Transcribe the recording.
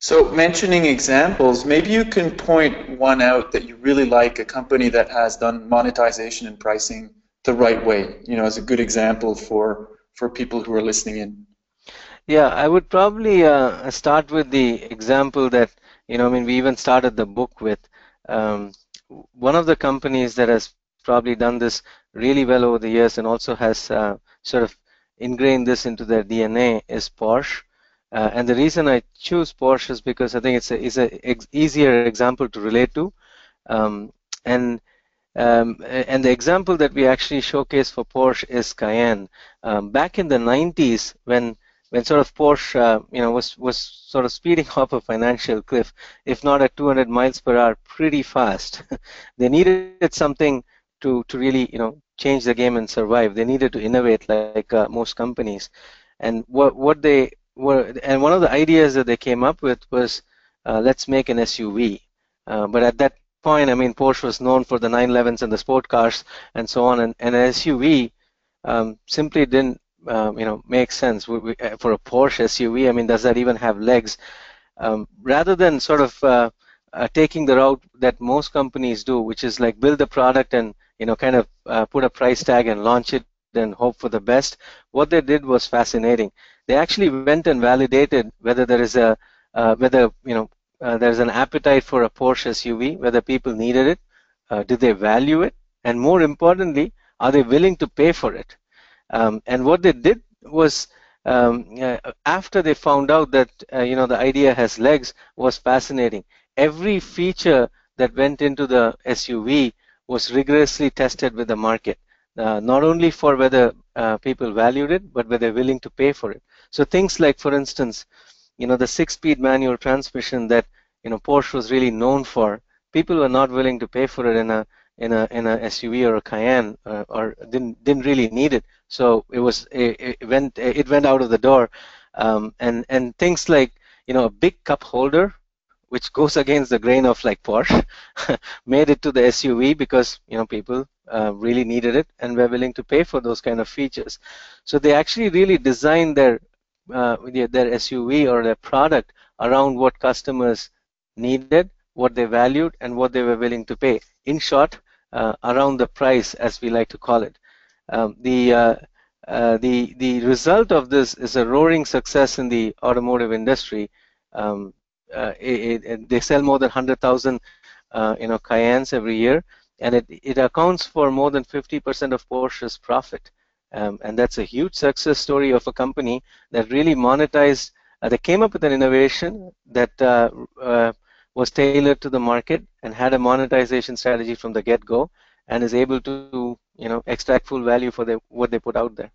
So mentioning examples, maybe you can point one out that you really like, a company that has done monetization and pricing the right way, you know, as a good example for for people who are listening in. Yeah, I would probably uh, start with the example that, you know, I mean, we even started the book with. Um, one of the companies that has probably done this really well over the years and also has uh, sort of ingrained this into their DNA is Porsche. Uh, and the reason I choose Porsche is because I think it's a, is a ex easier example to relate to. Um, and um, and the example that we actually showcase for Porsche is Cayenne. Um, back in the 90s, when when sort of Porsche, uh, you know, was was sort of speeding off a financial cliff, if not at 200 miles per hour, pretty fast. they needed something to to really, you know, change the game and survive. They needed to innovate, like uh, most companies. And what what they were, and one of the ideas that they came up with was, uh, let's make an SUV. Uh, but at that point, I mean, Porsche was known for the 911s and the sport cars and so on, and, an SUV um, simply didn't um, you know make sense uh, for a Porsche SUV. I mean, does that even have legs? Um, rather than sort of uh, uh, taking the route that most companies do, which is like build a product and you know kind of uh, put a price tag and launch it and hope for the best. What they did was fascinating. They actually went and validated whether there is a uh, whether you know uh, there's an appetite for a Porsche SUV, whether people needed it, did they value it, and more importantly, are they willing to pay for it? Um, and what they did was um, uh, after they found out that uh, you know the idea has legs was fascinating. Every feature that went into the SUV was rigorously tested with the market, uh, not only for whether uh, people valued it, but whether they're willing to pay for it. So things like, for instance, you know the six-speed manual transmission that you know Porsche was really known for, people were not willing to pay for it in a in a in a SUV or a Cayenne uh, or didn't didn't really need it. So it was it, it went it went out of the door, um, and and things like you know a big cup holder, which goes against the grain of like Porsche, made it to the SUV because you know people uh, really needed it and were willing to pay for those kind of features. So they actually really designed their uh, their SUV or their product around what customers needed, what they valued, and what they were willing to pay. In short, uh, around the price, as we like to call it. Um, the uh, uh, the the result of this is a roaring success in the automotive industry. Um, it, it, they sell more than 100,000 you know Cayennes every year, and it it accounts for more than 50% of Porsche's profit. Um, and that's a huge success story of a company that really monetized. Uh, they came up with an innovation that uh, uh, was tailored to the market and had a monetization strategy from the get-go and is able to you know extract full value for the, what they put out there.